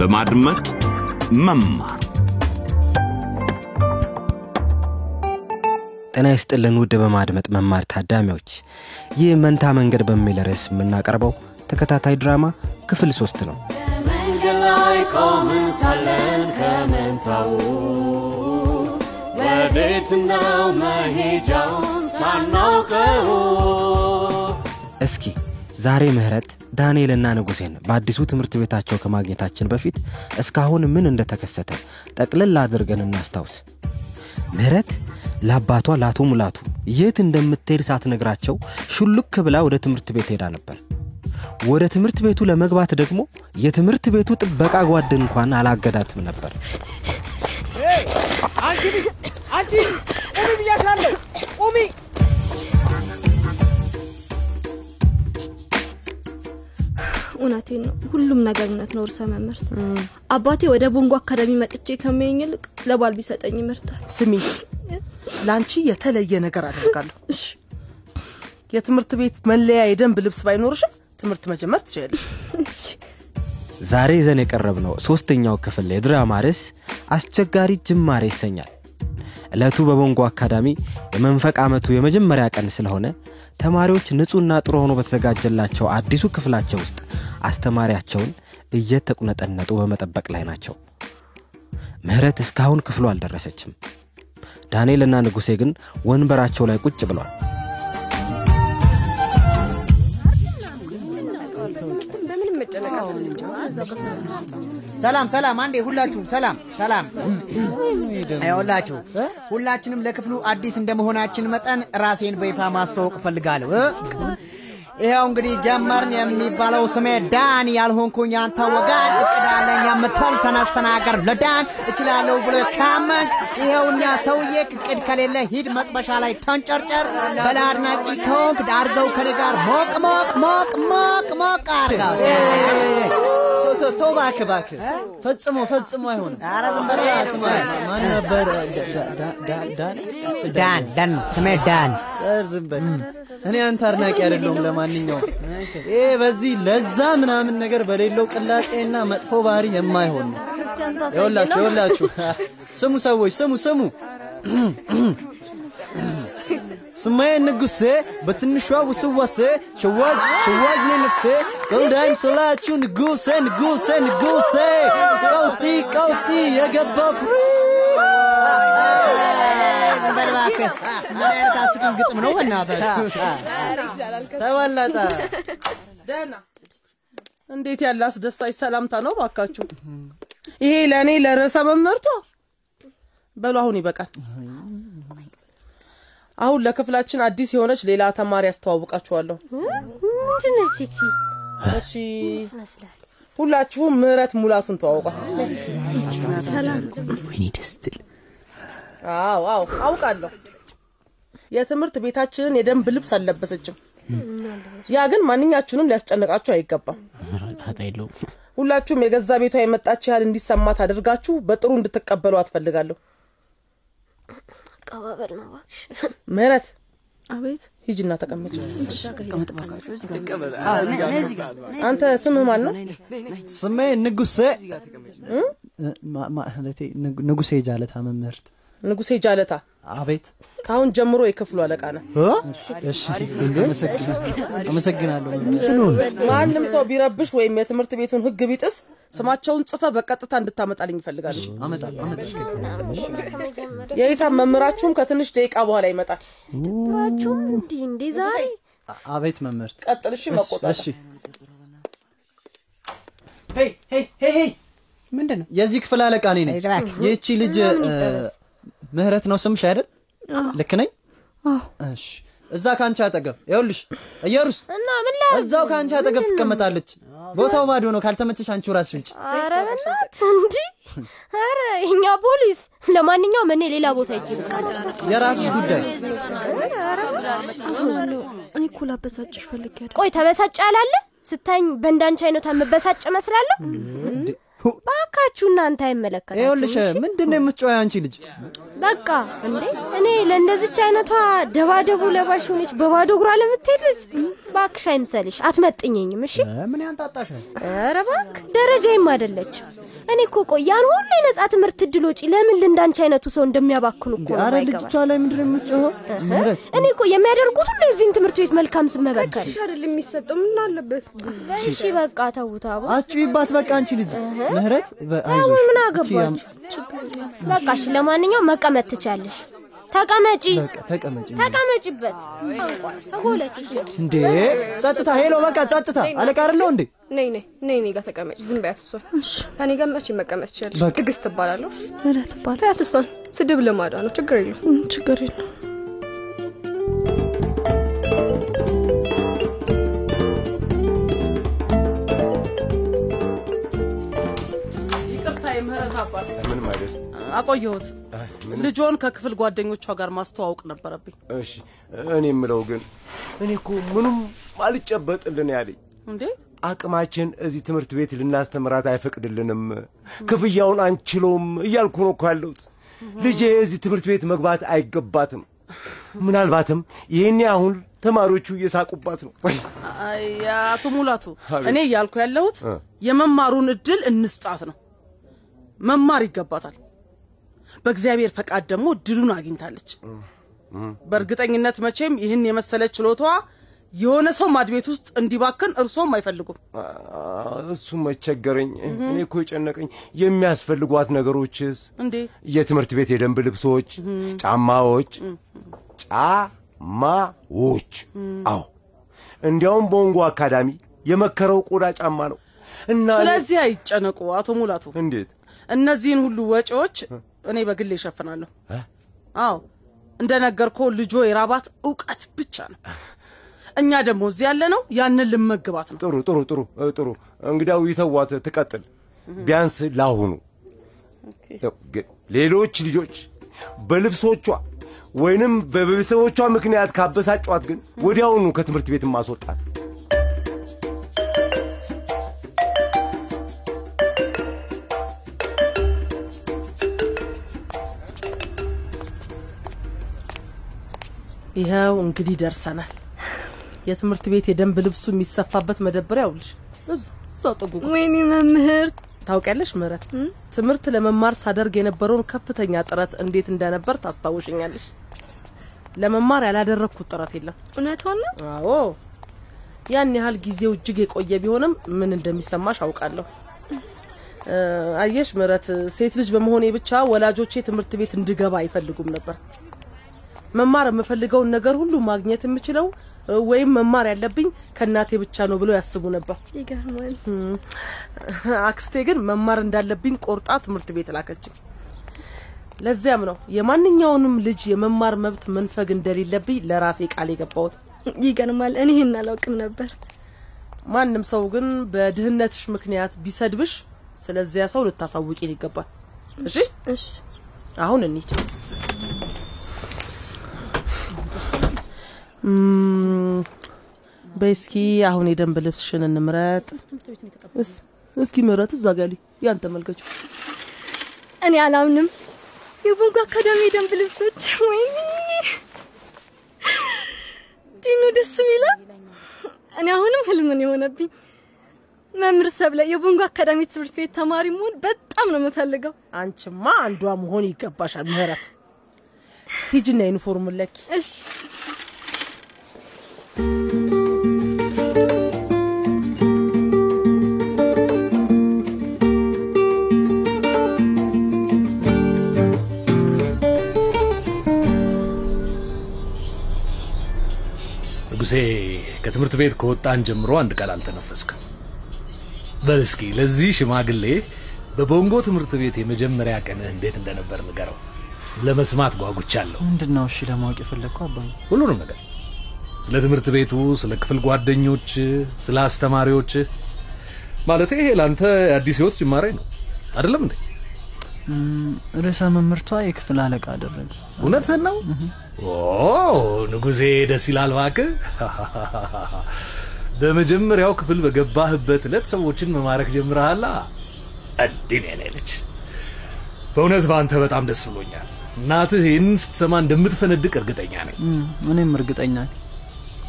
በማድመጥ መማር። ጤና ይስጥልን ውድ በማድመጥ መማር ታዳሚዎች ይህ መንታ መንገድ በሚል ርዕስ የምናቀርበው ተከታታይ ድራማ ክፍል ሶስት ነው። መንገድ ላይ ቆምን ሳለን ከመንታው ወዴት ነው መሄጃውን ሳናውቀው? እስኪ ዛሬ ምህረት ዳንኤልና ንጉሴን በአዲሱ ትምህርት ቤታቸው ከማግኘታችን በፊት እስካሁን ምን እንደተከሰተ ጠቅልል አድርገን እናስታውስ። ምህረት ለአባቷ ለአቶ ሙላቱ የት እንደምትሄድ ሳትነግራቸው ሹልክ ብላ ወደ ትምህርት ቤት ሄዳ ነበር። ወደ ትምህርት ቤቱ ለመግባት ደግሞ የትምህርት ቤቱ ጥበቃ ጓድ እንኳን አላገዳትም ነበር። አንቺ አንቺ ቁሚ ብያሻለሁ ቁሚ እውነቴን ነው። ሁሉም ነገር እውነት ነው። እርሰ መምህርት አባቴ ወደ ቦንጎ አካዳሚ መጥቼ ከመኝ ይልቅ ለባል ቢሰጠኝ ይመርጣል። ስሚ ለአንቺ የተለየ ነገር አደርጋለሁ። እሺ የትምህርት ቤት መለያ የደንብ ልብስ ባይኖርሽም ትምህርት መጀመር ትችላለሽ ዛሬ ይዘን የቀረብነው ሦስተኛው ክፍል የድራማ ርዕስ አስቸጋሪ ጅማሬ ይሰኛል። ዕለቱ በቦንጎ አካዳሚ የመንፈቅ ዓመቱ የመጀመሪያ ቀን ስለሆነ ተማሪዎች ንጹሕና ጥሩ ሆኖ በተዘጋጀላቸው አዲሱ ክፍላቸው ውስጥ አስተማሪያቸውን እየተቁነጠነጡ በመጠበቅ ላይ ናቸው ምህረት እስካሁን ክፍሉ አልደረሰችም ዳንኤልና ንጉሴ ግን ወንበራቸው ላይ ቁጭ ብሏል ሰላም ሰላም፣ አንዴ ሁላችሁም ሰላም ሰላም። ይኸውላችሁ ሁላችንም ለክፍሉ አዲስ እንደመሆናችን መጠን ራሴን በይፋ ማስተዋወቅ እፈልጋለሁ። ይኸው እንግዲህ ጀመርን የሚባለው ስሜ ዳን ያልሆንኩኝ አንተ ወጋን እቅዳለኝ የምትል ተነስ ተናገር። ለዳን እችላለሁ ብሎ ካመንክ ይኸውኛ ሰውዬ እቅድ ከሌለ ሂድ መጥበሻ ላይ ተንጨርጨር። በላ አድናቂ ከሆንክ ዳርገው ከኔ ጋር ሞቅ ሞቅ ሞቅ ሞቅ ሞቅ አርገው ተው እባክህ እባክህ። ፈጽሞ ፈጽሞ አይሆንም። ማን ነበር ዳን? ዳን? ዳን ስሜ ዳን። ዝም በል። እኔ አንተ አድናቂ አይደለሁም ለማንኛውም። ይሄ በዚህ ለዛ ምናምን ነገር በሌለው ቅላጼና መጥፎ ባህሪ የማይሆን ነው። ይኸውላችሁ ይኸውላችሁ። ስሙ ሰዎች ስሙ ስሙ ስማዬ ንጉሴ በትንሿ ውስዋሴ ሸዋጅ ሸዋጅ ነኝ ነፍሴ ጎልዳይም ስላችሁ ንጉሴ ንጉሴ ንጉሴ ቀውጢ ቀውጢ እባክህ። ምን ግጥም ነው? ተበለጠ ደህና እንዴት ያለ አስደሳች ሰላምታ ነው ባካችሁ ይሄ ለእኔ ለርዕሰ መምህርቷ በሉ አሁን ይበቃል አሁን ለክፍላችን አዲስ የሆነች ሌላ ተማሪ ያስተዋውቃችኋለሁ ምንድነው ሲቲ እሺ ሁላችሁም ምህረት ሙላቱን ተዋውቋል ሰላም። አዎ አዎ አውቃለሁ። የትምህርት ቤታችንን የደንብ ልብስ አልለበሰችም። ያ ግን ማንኛችሁንም ሊያስጨንቃችሁ አይገባም። ሁላችሁም የገዛ ቤቷ የመጣች ያህል እንዲሰማት አድርጋችሁ በጥሩ እንድትቀበሉ አትፈልጋለሁ አቀባበል ነው እባክሽ። ምህረት! አቤት! ሂጅና ተቀመጭ። አንተ ስምህ ማን ነው ስሜ ንጉሴ። ማ- ማለቴ ንጉ- ንጉሴ ጃለታ መምህርት። ንጉሴ ጃለታ አቤት። ከአሁን ጀምሮ የክፍሉ አለቃ ነህ እሺ። አመሰግናለሁ። ማንም ሰው ቢረብሽ ወይም የትምህርት ቤቱን ህግ ቢጥስ ስማቸውን ጽፈ በቀጥታ እንድታመጣልኝ ይፈልጋለሁ አመጣለሁ አመጣለሁ። የሂሳብ መምህራችሁም ከትንሽ ደቂቃ በኋላ ይመጣል። ብራችሁም እንዲህ እንዴ ዛሬ? አቤት መምህርት። ቀጥል እሺ መቆጣት እሺ። ሄይ ሄይ ሄይ ሄይ! ምንድን ነው? የዚህ ክፍል አለቃ እኔ ነኝ። ይህቺ ልጅ ምህረት ነው ስምሽ አይደል? ልክ ነኝ? እሺ። እዛ ከአንቺ አጠገብ ይኸውልሽ እየሩስ እና ምን ላ እዛው ከአንቺ አጠገብ ትቀመጣለች። ቦታው ባዶ ነው። ካልተመቸሽ አንቺው ራስሽ ውጭ ኧረ በናት እንዲ ኧረ እኛ ፖሊስ ለማንኛውም እኔ ሌላ ቦታ ሂጅ። የራስሽ ጉዳይ። እኔ እኮ ላበሳጭሽ ፈልጌ ቆይ ተበሳጭ ያላለ ስታኝ በእንዳንቺ አይነቷ የምበሳጭ እመስላለሁ ባካችሁ እናንተ አይመለከታችሁም። ይኸውልሽ? ምንድን ነው የምትጮኸው አንቺ ልጅ? በቃ እንዴ እኔ ለእንደዚች አይነቷ ደባደቡ ለባሽ ሆነች በባዶ እግሯ ለምትሄድ ልጅ ባክሽ አይምሰልሽ፣ አትመጥኘኝም። እሺ ምን ያንጣጣሻል? ኧረ እባክህ አይደለችም። እኔ እኮ ቆይ ያን ሁሉ የነጻ ትምህርት እድል ወጪ ለምን ለእንዳንቺ አይነቱ ሰው እንደሚያባክኑ እኮ ነው አረ ልጅቷ ላይ ምንድን የምትጮኸው? ምህረት እኔ እኮ የሚያደርጉት ሁሉ የዚህን ትምህርት ቤት መልካም ስም መበከል። አይደል የሚሰጠው ምን አለበት እሺ በቃ አቦ። አትጩይባት በቃ አንቺ ልጅ ምህረት አይዞሽ ምን አገባች? በቃ እሺ፣ ለማንኛውም መቀመጥ ትቻለሽ። ተቀመጪ፣ ተቀመጪበት። ተጎለች። እንዴ ጸጥታ ሄሎ በቃ ጸጥታ አለቃ አይደለው እንዴ ነይ ነይ ነይ እኔ ጋር ተቀመጭ ዝም በያት እሷን ከኔ ጋር መቼ መቀመጥ ትችላለሽ ትዕግስት ባል ታያት እሷን ስድብ ልማዷ ነው ችግር የለም ችግር የለም። ይቅርታ የምህረት አባት። ምንም አይደል። አቆየሁት። ልጆን ከክፍል ጓደኞቿ ጋር ማስተዋወቅ ነበረብኝ። እሺ እኔ የምለው ግን እኔ እኮ ምኑም አልጨበጥልን ያለኝ። እንዴት አቅማችን እዚህ ትምህርት ቤት ልናስተምራት አይፈቅድልንም፣ ክፍያውን አንችለውም እያልኩ ነው እኮ ያለሁት። ልጄ እዚህ ትምህርት ቤት መግባት አይገባትም። ምናልባትም ይህኔ አሁን ተማሪዎቹ እየሳቁባት ነው። አቶ ሙላቱ እኔ እያልኩ ያለሁት የመማሩን እድል እንስጣት ነው። መማር ይገባታል። በእግዚአብሔር ፈቃድ ደግሞ እድሉን አግኝታለች። በእርግጠኝነት መቼም ይህን የመሰለ ችሎታዋ የሆነ ሰው ማድቤት ውስጥ እንዲባክን እርሶም አይፈልጉም። እሱ መቸገረኝ። እኔ እኮ የጨነቀኝ የሚያስፈልጓት ነገሮችስ እንዴ የትምህርት ቤት የደንብ ልብሶች፣ ጫማዎች፣ ጫማዎች። አዎ እንዲያውም ቦንጎ አካዳሚ የመከረው ቆዳ ጫማ ነው እና ስለዚህ አይጨነቁ አቶ ሙላቱ። እንዴት እነዚህን ሁሉ ወጪዎች እኔ በግል ይሸፍናለሁ። አዎ እንደነገርኮ ልጆ የራባት እውቀት ብቻ ነው። እኛ ደግሞ እዚህ ያለ ነው ያንን ልመግባት ነው። ጥሩ ጥሩ ጥሩ ጥሩ እንግዲያው ይተዋት ትቀጥል። ቢያንስ ላሁኑ ሌሎች ልጆች በልብሶቿ ወይንም በቤተሰቦቿ ምክንያት ካበሳጯት ግን ወዲያውኑ ከትምህርት ቤት ማስወጣት። ይኸው እንግዲህ ደርሰናል። የትምህርት ቤት የደንብ ልብሱ የሚሰፋበት መደብሪያ ያውልሽ እዛ- እዛው ጥጉ ወይኔ መምህርት ታውቂያለሽ ምህረት፣ ትምህርት ለመማር ሳደርግ የነበረውን ከፍተኛ ጥረት እንዴት እንደነበር ታስታውሽኛለሽ። ለመማር ያላደረግኩት ጥረት የለም። እውነቷን ነው አዎ ያን ያህል ጊዜው እጅግ የቆየ ቢሆንም ምን እንደሚሰማሽ አውቃለሁ። አየሽ ምህረት፣ ሴት ልጅ በመሆኔ ብቻ ወላጆቼ ትምህርት ቤት እንድገባ አይፈልጉም ነበር። መማር የምፈልገውን ነገር ሁሉ ማግኘት የምችለው ወይም መማር ያለብኝ ከእናቴ ብቻ ነው ብለው ያስቡ ነበር። ይገርማል አክስቴ ግን መማር እንዳለብኝ ቆርጣ ትምህርት ቤት ላከችኝ። ለዚያም ነው የማንኛውንም ልጅ የመማር መብት መንፈግ እንደሌለብኝ ለራሴ ቃል የገባሁት። ይገርማል እኔ ይህን አላውቅም ነበር ማንም ሰው ግን በድህነትሽ ምክንያት ቢሰድብሽ ስለዚያ ሰው ልታሳውቂን ይገባል። እሺ እሺ አሁን እንሂድ። እም፣ በይ እስኪ አሁን የደንብ ልብስሽን እንምረጥ። እስ- እስኪ ምረት እዛ ጋሊ ያን ተመልከቹ። እኔ አላምንም የቦንጎ አካዳሚ የደንብ ልብሶች ወይኔ ዲኑ ደስ ሚላ እኔ አሁንም ህልምን የሆነብኝ መምህር ሰብለ የቦንጎ አካዳሚ ትምህርት ቤት ተማሪ መሆን በጣም ነው የምፈልገው አንቺማ አንዷ መሆን ይገባሻል ምህረት። ሂጂና ዩኒፎርሙን ለኪ። እሺ ንጉሴ ከትምህርት ቤት ከወጣን ጀምሮ አንድ ቃል አልተነፈስክም። በል እስኪ ለዚህ ሽማግሌ በቦንጎ ትምህርት ቤት የመጀመሪያ ቀንህ እንዴት እንደነበር ንገረው። ለመስማት ጓጉቻለሁ። ምንድን ነው እሺ ለማወቅ የፈለግከው አባዬ? ሁሉንም ነገር ስለ ትምህርት ቤቱ፣ ስለ ክፍል ጓደኞች፣ ስለ አስተማሪዎች ማለት ይሄ ለአንተ የአዲስ ህይወት ጅማሬ ነው አይደለም እንዴ? ርዕሰ መምህርቷ የክፍል አለቃ አደረጉ። እውነትህን ነው? ንጉሴ ደስ ይላል እባክህ። በመጀመሪያው ክፍል በገባህበት ዕለት ሰዎችን መማረክ ጀምረሃላ። ነው የኔ ልጅ። በእውነት በአንተ በጣም ደስ ብሎኛል። እናትህ ይህን ስትሰማ እንደምትፈነድቅ እርግጠኛ ነኝ። እኔም እርግጠኛ ነኝ።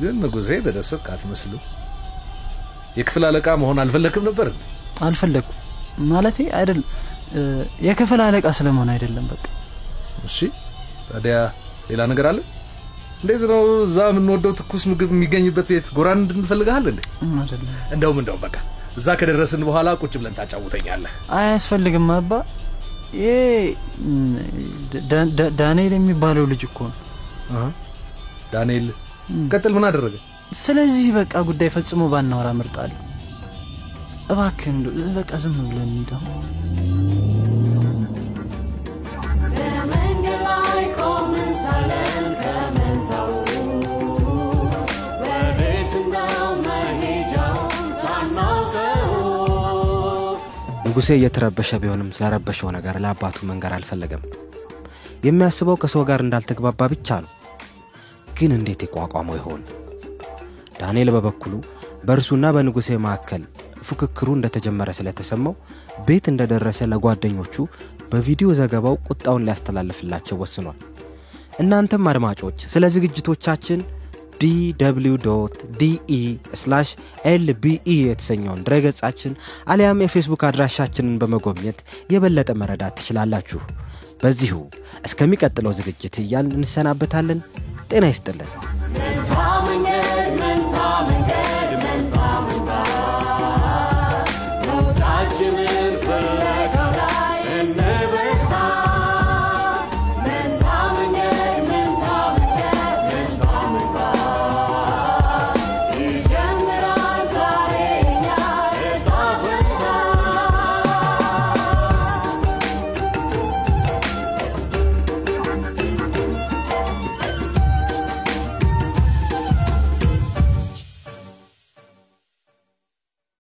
ግን ንጉሴ የተደሰትክ አትመስልም። የክፍል አለቃ መሆን አልፈለክም ነበር? እንዴ? ማለቴ አይደለም የክፍል አለቃ ስለመሆን አይደለም በቃ እሺ፣ ታዲያ ሌላ ነገር አለ? እንዴት ነው እዛ የምንወደው ትኩስ ምግብ የሚገኝበት ቤት ጎራን እንድንፈልግሃል እንዴ? እንደውም እንደውም በቃ እዛ ከደረስን በኋላ ቁጭ ብለን ታጫውተኛለህ። አያስፈልግም አባ ይሄ ዳንኤል የሚባለው ልጅ እኮ ነው ዳንኤል ቀጥል፣ ምን አደረገ? ስለዚህ በቃ ጉዳይ ፈጽሞ ባናወራ እመርጣለሁ እባክህ እንደው በቃ ዝም ብለን ሳናውቀው ንጉሴ እየተረበሸ ቢሆንም ስለረበሸው ነገር ለአባቱ መንገር አልፈለገም። የሚያስበው ከሰው ጋር እንዳልተግባባ ብቻ ነው። ግን እንዴት የቋቋመው ይሆን? ዳንኤል በበኩሉ በእርሱና በንጉሴ መካከል ፉክክሩ እንደተጀመረ ስለተሰማው ቤት እንደደረሰ ለጓደኞቹ በቪዲዮ ዘገባው ቁጣውን ሊያስተላልፍላቸው ወስኗል። እናንተም አድማጮች ስለ ዝግጅቶቻችን ዲw ዲኢ ኤልቢኢ የተሰኘውን ድረገጻችን አሊያም የፌስቡክ አድራሻችንን በመጎብኘት የበለጠ መረዳት ትችላላችሁ። በዚሁ እስከሚቀጥለው ዝግጅት እያልን እንሰናበታለን። ጤና ይስጥልን።